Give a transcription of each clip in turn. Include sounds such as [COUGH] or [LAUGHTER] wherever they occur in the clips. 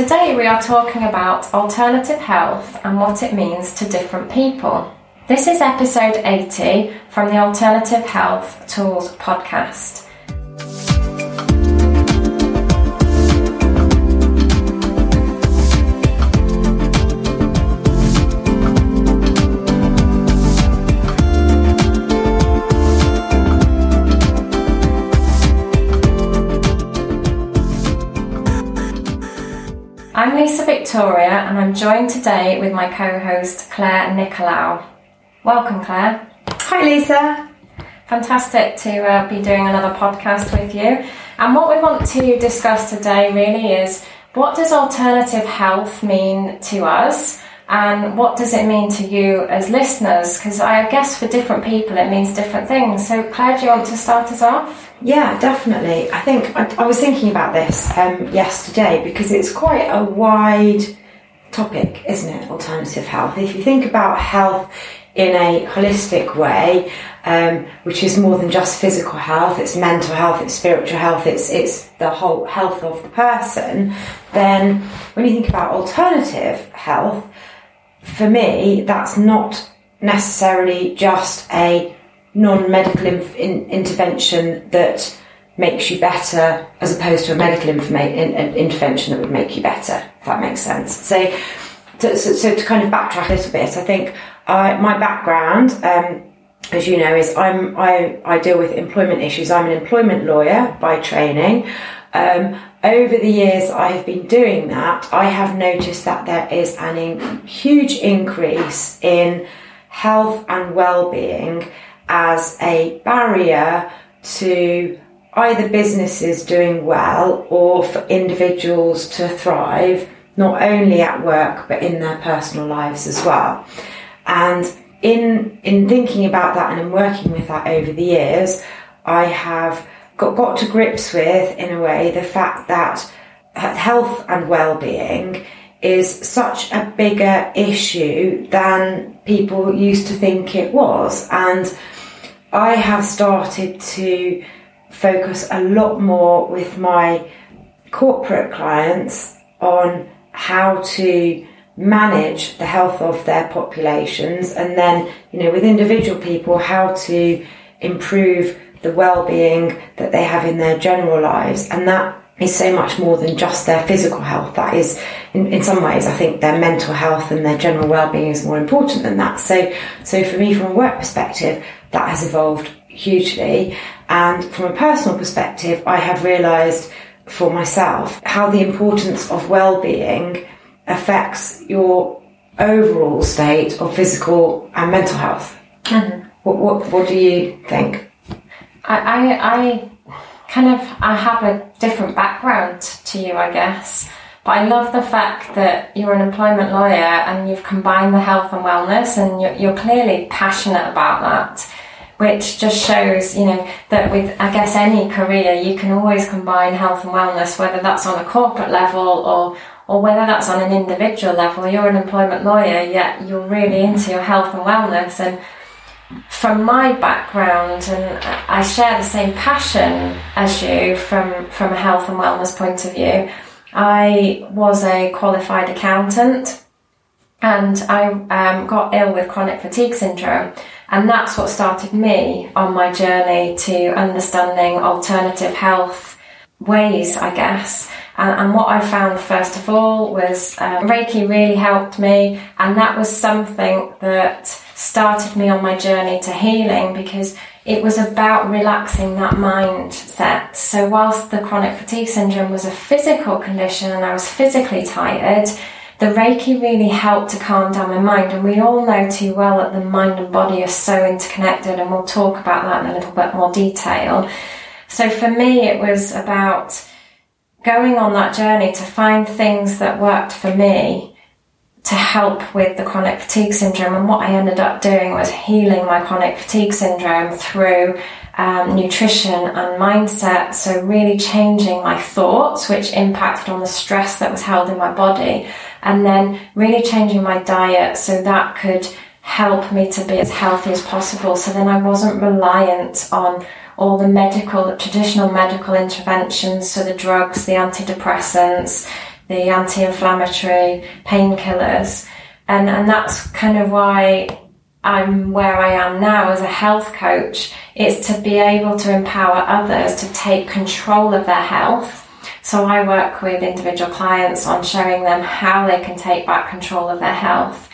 Today we are talking about alternative health and what it means to different people. This is episode 80 from the Alternative Health Tools podcast. Victoria and I'm joined today with my co host Claire Nicolau. Welcome, Claire. Hi, Lisa. Fantastic to uh, be doing another podcast with you. And what we want to discuss today really is what does alternative health mean to us? And what does it mean to you as listeners? Because I guess for different people it means different things. So, Claire, do you want to start us off? Yeah, definitely. I think I, I was thinking about this um, yesterday because it's quite a wide topic, isn't it? Alternative health. If you think about health in a holistic way, um, which is more than just physical health, it's mental health, it's spiritual health, it's it's the whole health of the person. Then, when you think about alternative health, for me, that's not necessarily just a non-medical inf- in- intervention that makes you better as opposed to a medical informa- in- intervention that would make you better if that makes sense. So to, so, so to kind of backtrack a little bit i think I, my background um, as you know is i'm I, I deal with employment issues. I'm an employment lawyer by training um, over the years I have been doing that, I have noticed that there is an in- huge increase in health and well-being as a barrier to either businesses doing well or for individuals to thrive, not only at work but in their personal lives as well. And in in thinking about that and in working with that over the years, I have got, got to grips with in a way the fact that health and well-being is such a bigger issue than people used to think it was. And I have started to focus a lot more with my corporate clients on how to manage the health of their populations and then you know with individual people how to improve the well-being that they have in their general lives and that is so much more than just their physical health that is in, in some ways i think their mental health and their general well-being is more important than that so so for me from a work perspective that has evolved hugely. And from a personal perspective, I have realised for myself how the importance of well-being affects your overall state of physical and mental health. Mm-hmm. What, what, what do you think? I, I, I kind of I have a different background to you, I guess. But I love the fact that you're an employment lawyer and you've combined the health and wellness, and you're, you're clearly passionate about that which just shows, you know, that with, I guess, any career, you can always combine health and wellness, whether that's on a corporate level or, or whether that's on an individual level. You're an employment lawyer, yet you're really into your health and wellness. And from my background, and I share the same passion as you from, from a health and wellness point of view, I was a qualified accountant and I um, got ill with chronic fatigue syndrome. And that's what started me on my journey to understanding alternative health ways, I guess. And, and what I found first of all was um, Reiki really helped me, and that was something that started me on my journey to healing because it was about relaxing that mindset. So, whilst the chronic fatigue syndrome was a physical condition and I was physically tired, the Reiki really helped to calm down my mind. And we all know too well that the mind and body are so interconnected, and we'll talk about that in a little bit more detail. So for me, it was about going on that journey to find things that worked for me to help with the chronic fatigue syndrome. And what I ended up doing was healing my chronic fatigue syndrome through um, nutrition and mindset. So, really changing my thoughts, which impacted on the stress that was held in my body, and then really changing my diet so that could help me to be as healthy as possible. So then I wasn't reliant on all the medical, traditional medical interventions, so the drugs, the antidepressants, the anti-inflammatory painkillers, and and that's kind of why I'm where I am now as a health coach. It's to be able to empower others to take control of their health. So I work with individual clients on showing them how they can take back control of their health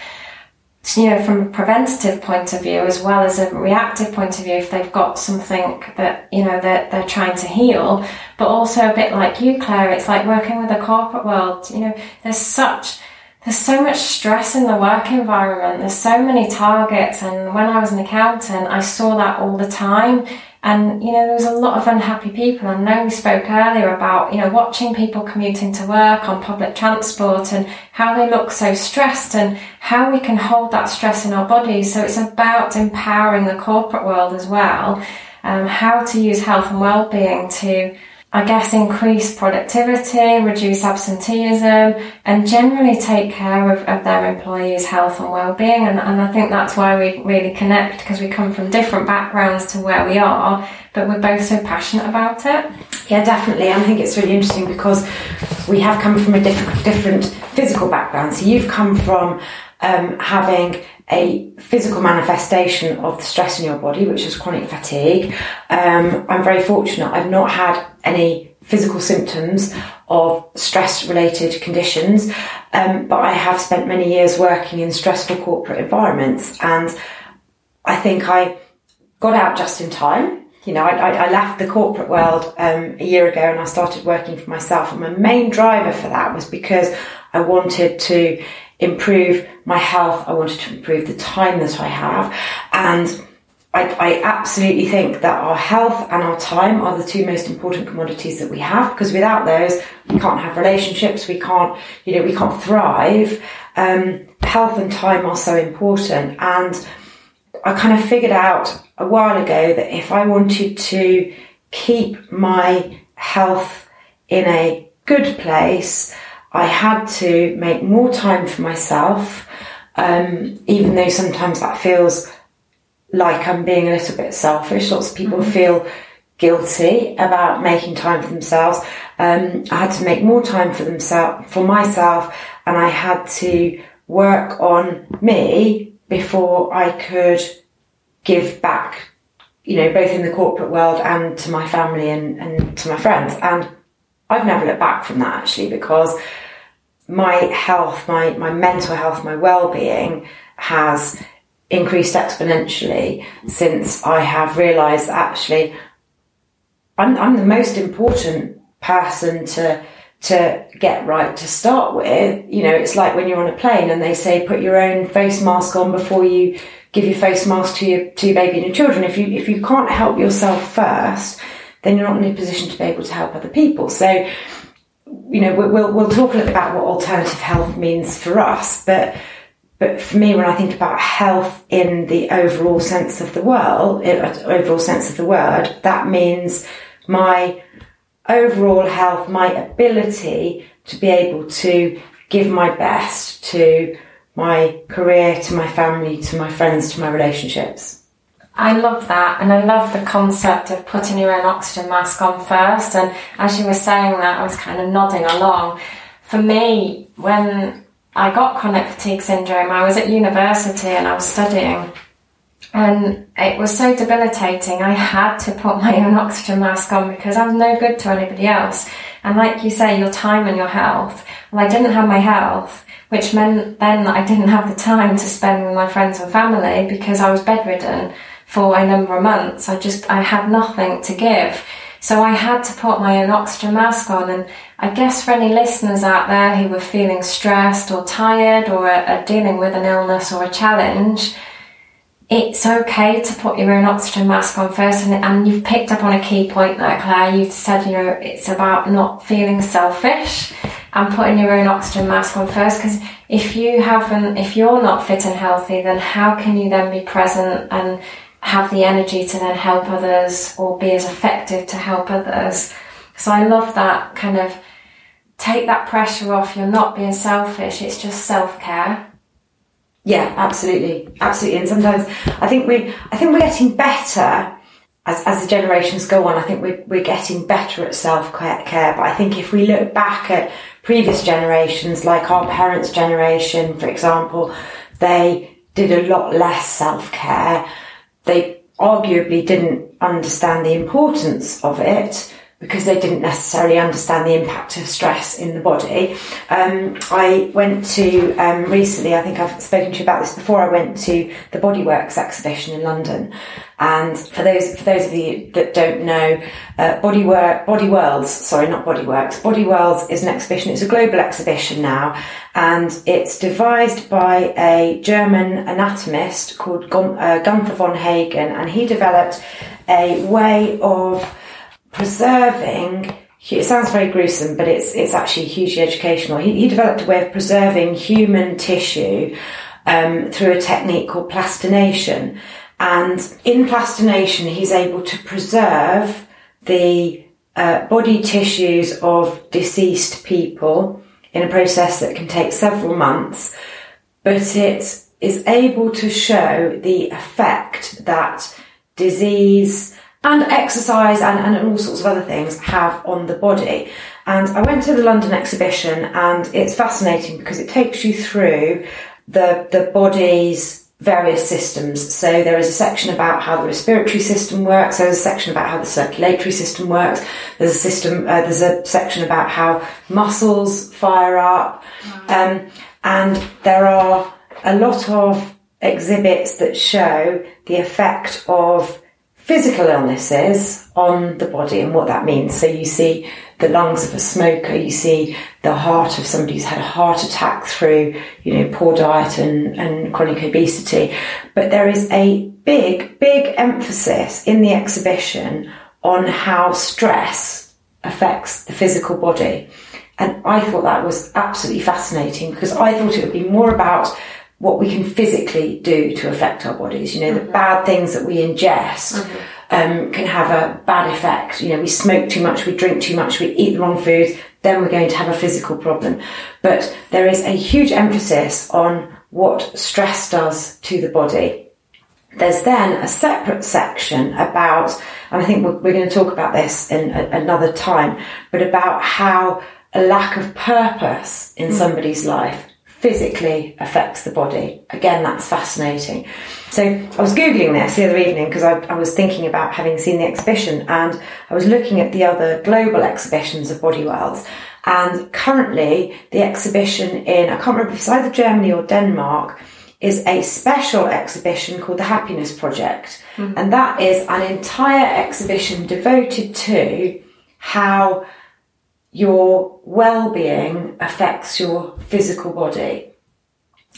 you know, from a preventative point of view as well as a reactive point of view, if they've got something that, you know, that they're, they're trying to heal, but also a bit like you, Claire, it's like working with the corporate world, you know, there's such, there's so much stress in the work environment. There's so many targets. And when I was an accountant, I saw that all the time. And, you know, there was a lot of unhappy people. I know we spoke earlier about, you know, watching people commuting to work on public transport and how they look so stressed and how we can hold that stress in our bodies. So it's about empowering the corporate world as well. Um, how to use health and well-being to I guess, increase productivity, reduce absenteeism, and generally take care of, of their employees' health and well-being. And, and I think that's why we really connect because we come from different backgrounds to where we are, but we're both so passionate about it. Yeah, definitely. I think it's really interesting because we have come from a different, different physical background. So you've come from um, having a physical manifestation of the stress in your body, which is chronic fatigue. Um, I'm very fortunate. I've not had any physical symptoms of stress related conditions, um, but I have spent many years working in stressful corporate environments, and I think I got out just in time. You know, I, I left the corporate world um, a year ago and I started working for myself. And my main driver for that was because I wanted to improve my health. I wanted to improve the time that I have. And I, I, absolutely think that our health and our time are the two most important commodities that we have because without those, we can't have relationships. We can't, you know, we can't thrive. Um, health and time are so important. And I kind of figured out a while ago that if I wanted to keep my health in a good place, I had to make more time for myself, um, even though sometimes that feels like I'm being a little bit selfish. Lots of people mm-hmm. feel guilty about making time for themselves. Um, I had to make more time for themselves, for myself, and I had to work on me before I could give back, you know, both in the corporate world and to my family and, and to my friends. And I've never looked back from that actually because my health, my, my mental health, my well-being has increased exponentially since I have realised that actually I'm, I'm the most important person to to get right to start with. You know, it's like when you're on a plane and they say put your own face mask on before you give your face mask to your to your baby and your children. If you if you can't help yourself first, then you're not in a position to be able to help other people. So you know, we'll, we'll talk a little about what alternative health means for us, but but for me, when I think about health in the overall sense of the world, eh, overall sense of the word, that means my overall health, my ability to be able to give my best to my career, to my family, to my friends, to my relationships. I love that, and I love the concept of putting your own oxygen mask on first. And as you were saying that, I was kind of nodding along. For me, when I got chronic fatigue syndrome, I was at university and I was studying, and it was so debilitating. I had to put my own oxygen mask on because I was no good to anybody else. And like you say, your time and your health. Well, I didn't have my health, which meant then that I didn't have the time to spend with my friends and family because I was bedridden for a number of months. I just, I had nothing to give. So I had to put my own oxygen mask on. And I guess for any listeners out there who were feeling stressed or tired or are, dealing with an illness or a challenge, it's okay to put your own oxygen mask on first. And, and you've picked up on a key point there, Claire. You said, you know, it's about not feeling selfish and putting your own oxygen mask on first. Because if you haven't, if you're not fit and healthy, then how can you then be present and have the energy to then help others or be as effective to help others. So I love that kind of take that pressure off. You're not being selfish. It's just self care. Yeah, absolutely, absolutely. And sometimes I think we, I think we're getting better as, as the generations go on. I think we're, we're getting better at self care. But I think if we look back at previous generations, like our parents' generation, for example, they did a lot less self care. They arguably didn't understand the importance of it because they didn't necessarily understand the impact of stress in the body. Um, I went to um, recently, I think I've spoken to you about this before, I went to the Bodyworks exhibition in London. And for those, for those of you that don't know, uh, Bodywork, Body Worlds, sorry, not Bodyworks, Body Worlds is an exhibition, it's a global exhibition now, and it's devised by a German anatomist called Gun- uh, Gunther von Hagen, and he developed a way of preserving it sounds very gruesome, but it's it's actually hugely educational. He, he developed a way of preserving human tissue um, through a technique called plastination, and in plastination, he's able to preserve the uh, body tissues of deceased people in a process that can take several months, but it is able to show the effect that disease and exercise and, and all sorts of other things have on the body. And I went to the London exhibition and it's fascinating because it takes you through the, the body's various systems. So there is a section about how the respiratory system works. There's a section about how the circulatory system works. There's a system, uh, there's a section about how muscles fire up. Um, and there are a lot of exhibits that show the effect of physical illnesses on the body and what that means. So you see the lungs of a smoker, you see the heart of somebody who's had a heart attack through, you know, poor diet and, and chronic obesity. But there is a big, big emphasis in the exhibition on how stress affects the physical body. And I thought that was absolutely fascinating because I thought it would be more about what we can physically do to affect our bodies. You know, mm-hmm. the bad things that we ingest mm-hmm. um, can have a bad effect. You know, we smoke too much, we drink too much, we eat the wrong foods, then we're going to have a physical problem. But there is a huge emphasis on what stress does to the body. There's then a separate section about, and I think we're, we're going to talk about this in a, another time, but about how a lack of purpose in mm. somebody's life physically affects the body. Again, that's fascinating. So I was Googling this the other evening because I, I, was thinking about having seen the exhibition and I was looking at the other global exhibitions of body worlds. And currently the exhibition in, I can't remember if it's either Germany or Denmark, is a special exhibition called the Happiness Project. Mm-hmm. And that is an entire exhibition devoted to how your well-being affects your physical body.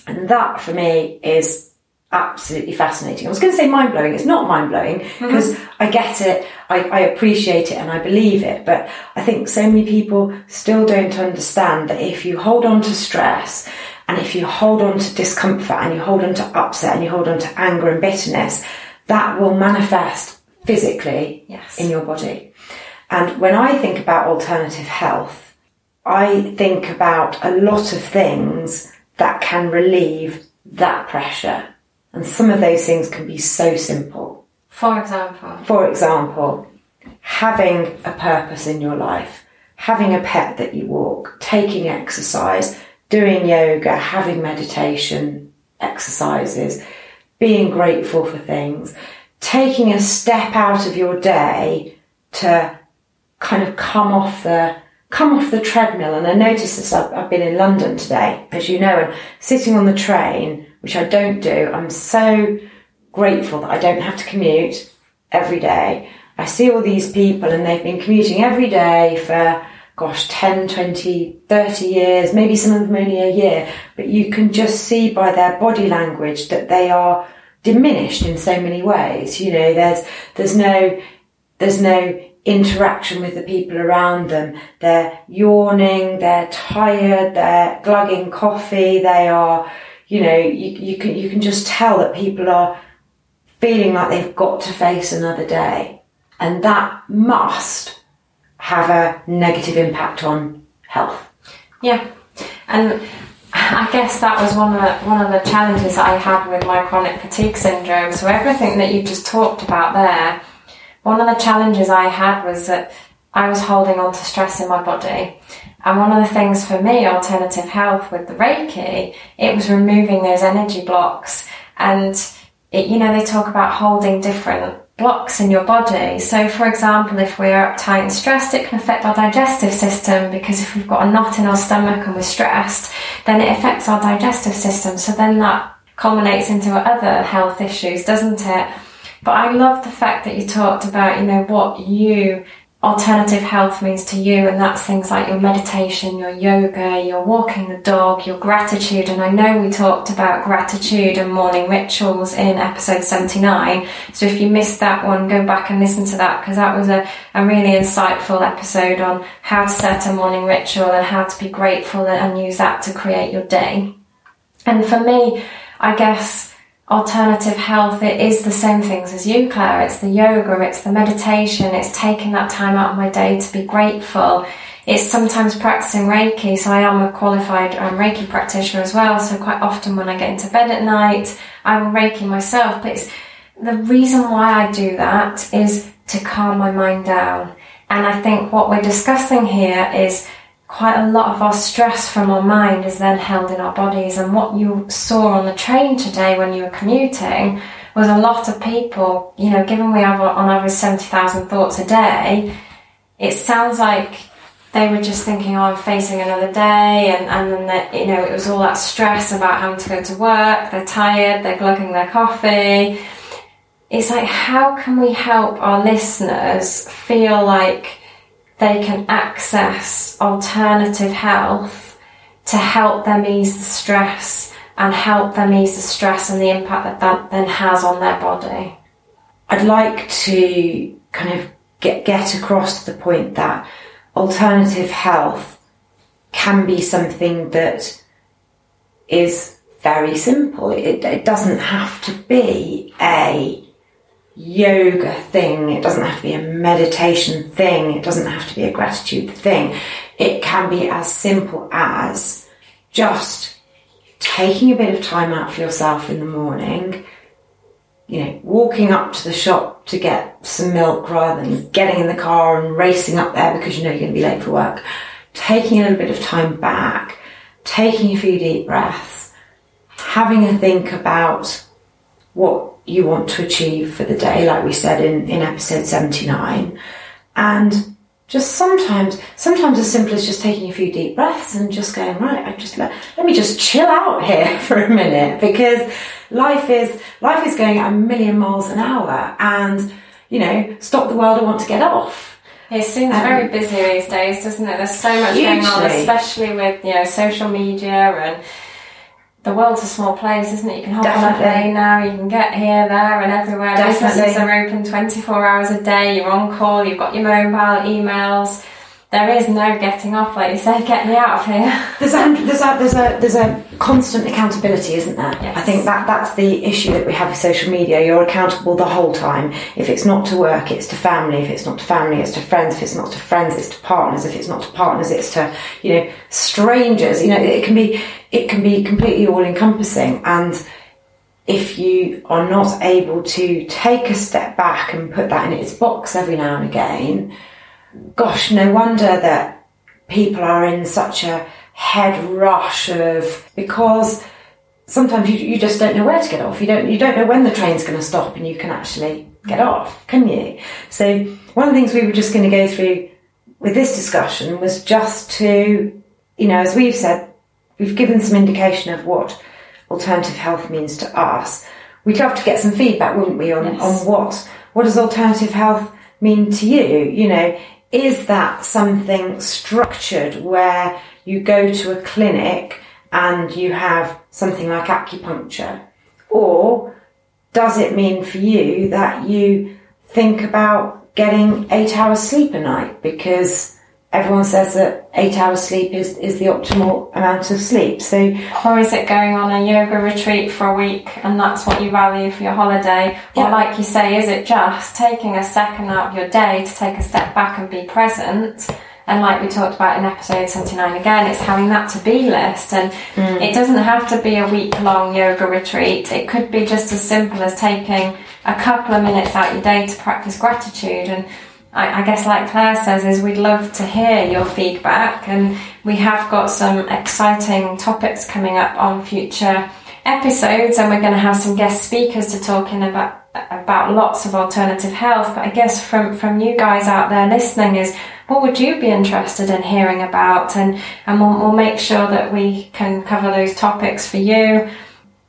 And that for me is absolutely fascinating. I was going to say mind blowing. It's not mind blowing because mm-hmm. I get it, I, I, appreciate it, and I believe it. But I think so many people still don't understand that if you hold on to stress and if you hold on to discomfort and you hold on to upset and you hold on to anger and bitterness, that will manifest physically yes. in your body. And when I think about alternative health, I think about a lot of things that can relieve that pressure. And some of those things can be so simple. For example? For example, having a purpose in your life, having a pet that you walk, taking exercise, doing yoga, having meditation exercises, being grateful for things, taking a step out of your day to kind of come off the come off the treadmill. And I noticed this I've, I've, been in London today as you know and sitting on the train which I don't do I'm so grateful that I don't have to commute every day. I see all these people and they've been commuting every day for gosh 10 20 30 years maybe some of them only a year. But you can just see by their body language that they are diminished in so many ways. You know there's there's no there's no interaction with the people around them. They're yawning, they're tired, they're glugging coffee, they are, you know, you, you can, you can just tell that people are feeling like they've got to face another day. And that must have a negative impact on health. Yeah. And I guess that was one of the, one of the challenges I had with my chronic fatigue syndrome. So everything that you just talked about there one of the challenges I had was that I was holding on to stress in my body. And one of the things for me, alternative health with the Reiki, it was removing those energy blocks. And it, you know, they talk about holding different blocks in your body. So, for example, if we're uptight and stressed, it can affect our digestive system because if we've got a knot in our stomach and we're stressed, then it affects our digestive system. So then that culminates into other health issues, doesn't it? But I love the fact that you talked about, you know, what you alternative health means to you and that's things like your meditation your yoga your walking the dog your gratitude. And i know we talked about gratitude and morning rituals in episode 79 so if you missed that one go back and listen to that because that was a, a really insightful episode on how to set a morning ritual and how to be grateful and use that to create your day. And for me i guess alternative health, it is the same things as you, Claire. It's the yoga, it's the meditation, it's taking that time out of my day to be grateful. It's sometimes practicing Reiki, so I am a qualified um, Reiki practitioner as well. So quite often when I get into bed at night, I will Reiki myself. But it's the reason why I do that is to calm my mind down. And I think what we're discussing here is quite a lot of our stress from our mind is then held in our bodies. And what you saw on the train today when you were commuting was a lot of people, you know, given we have on average 70,000 thoughts a day, it sounds like they were just thinking, oh, I'm facing another day. And, and then, that, you know, it was all that stress about having to go to work. They're tired, they're glugging their coffee. It's like, how can we help our listeners feel like they can access alternative health to help them ease the stress and help them ease the stress and the impact that that then has on their body. I'd like to kind of get, get across the point that alternative health can be something that is very simple. It, it doesn't have to be a yoga thing. It doesn't have to be a meditation thing. It doesn't have to be a gratitude thing. It can be as simple as just taking a bit of time out for yourself in the morning, you know, walking up to the shop to get some milk rather than getting in the car and racing up there because you know you're going to be late for work. Taking a little bit of time back, taking a few deep breaths, having a think about what you want to achieve for the day, like we said in, in episode 79. And just sometimes, sometimes as simple as just taking a few deep breaths and just going, right, I just let, let me just chill out here [LAUGHS] for a minute because life is, life is going at a million miles an hour and, you know, stop the world, I want to get off. It seems um, very busy these days, doesn't it? There's so much hugely. going on, especially with, you know, social media and, the world's a small place, isn't it? You can hop Definitely. on a plane now, you can get here, there, and everywhere. Definitely. Businesses are open 24 hours a day, you're on call, you've got your mobile, emails. There is no getting off, like you say, get me out of here. There's a, there's a, there's a, there's a constant accountability, isn't there? Yes. I think that that's the issue that we have with social media. You're accountable the whole time. If it's not to work, it's to family. If it's not to family, it's to friends. If it's not to friends, it's to partners. If it's not to partners, it's to, you know, strangers. You know, it can be, it can be completely all encompassing. And if you are not able to take a step back and put that in its box every now and again, gosh, no wonder that people are in such a head rush of because sometimes you, you just don't know where to get off. You don't you don't know when the train's going to stop and you can actually get off, can you? So one of the things we were just going to go through with this discussion was just to, you know, as we've said, we've given some indication of what alternative health means to us. We'd love to get some feedback, wouldn't we, on, yes. on what what does alternative health mean to you? You know, is that something structured where you go to a clinic and you have something like acupuncture? Or does it mean for you that you think about getting eight hours sleep a night because everyone says that eight hours sleep is, is the optimal amount of sleep. So, or is it going on a yoga retreat for a week and that's what you value for your holiday? Yeah. Or, like you say, is it just taking a second out of your day to take a step back and be present? And like we talked about in episode 79 again, it's having that to be list. And mm. it doesn't have to be a week long yoga retreat. It could be just as simple as taking a couple of minutes out your day to practice gratitude. And I, I guess, like Claire says, is we'd love to hear your feedback, and we have got some exciting topics coming up on future episodes, and we're going to have some guest speakers to talk in about about lots of alternative health. But I guess from from you guys out there listening is what would you be interested in hearing about, and and we'll, we'll make sure that we can cover those topics for you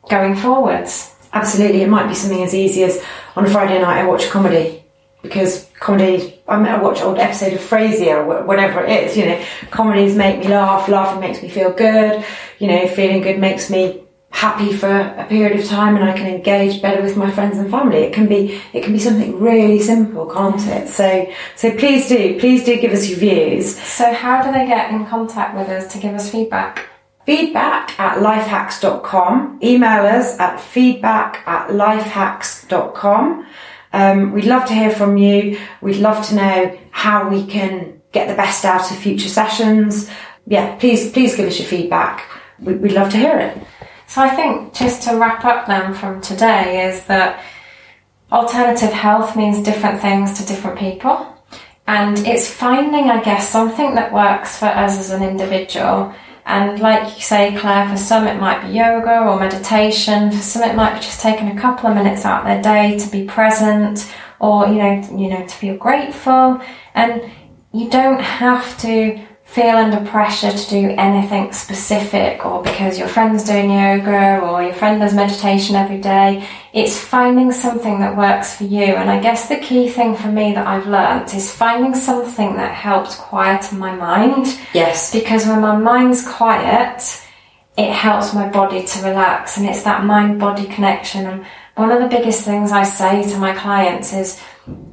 going forwards. Absolutely, it might be something as easy as on a Friday night I watch comedy because comedy. I mean, I watch old episode of Frasier or whatever it is. You know, comedies make me laugh. Laughing makes me feel good. You know, feeling good makes me happy for a period of time and I can engage better with my friends and family. It can be it can be something really simple, can't it? So so please do, please do give us your views. So how do they get in contact with us to give us feedback? Feedback at lifehacks.com. Email us at feedback at lifehacks.com. Um, we'd love to hear from you. We'd love to know how we can get the best out of future sessions. Yeah, please, please give us your feedback. We, we'd love to hear it. So I think just to wrap up then from today is that alternative health means different things to different people. And it's finding, I guess, something that works for us as an individual. And like you say, Claire, for some it might be yoga or meditation. For some it might be just taking a couple of minutes out of their day to be present or, you know, you know, to feel grateful. And you don't have to feel under pressure to do anything specific or because your friend's doing yoga or your friend does meditation every day. It's finding something that works for you. And I guess the key thing for me that I've learnt is finding something that helps quieten my mind. Yes. Because when my mind's quiet, it helps my body to relax and it's that mind body connection. And one of the biggest things I say to my clients is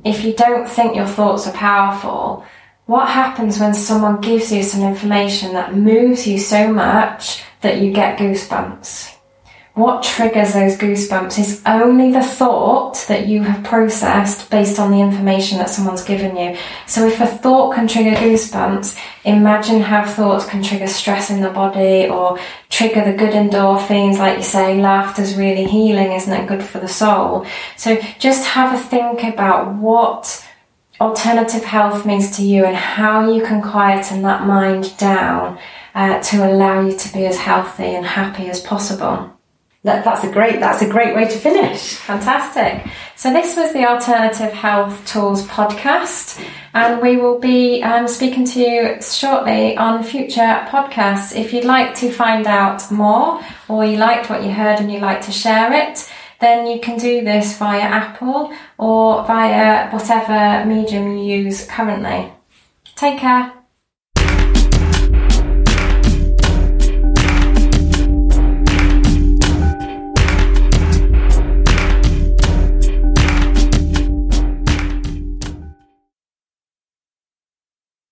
if you don't think your thoughts are powerful, what happens when someone gives you some information that moves you so much that you get goosebumps? What triggers those goosebumps is only the thought that you have processed based on the information that someone's given you. So if a thought can trigger goosebumps, imagine how thoughts can trigger stress in the body or trigger the good endorphins, like you say, laughter's really healing, isn't it? Good for the soul. So just have a think about what alternative health means to you and how you can quieten that mind down uh, to allow you to be as healthy and happy as possible. That, that's a great that's a great way to finish. Fantastic. So this was the Alternative Health Tools podcast, and we will be um, speaking to you shortly on future podcasts. If you'd like to find out more, or you liked what you heard and you'd like to share it, then you can do this via Apple or via whatever medium you use currently. Take care.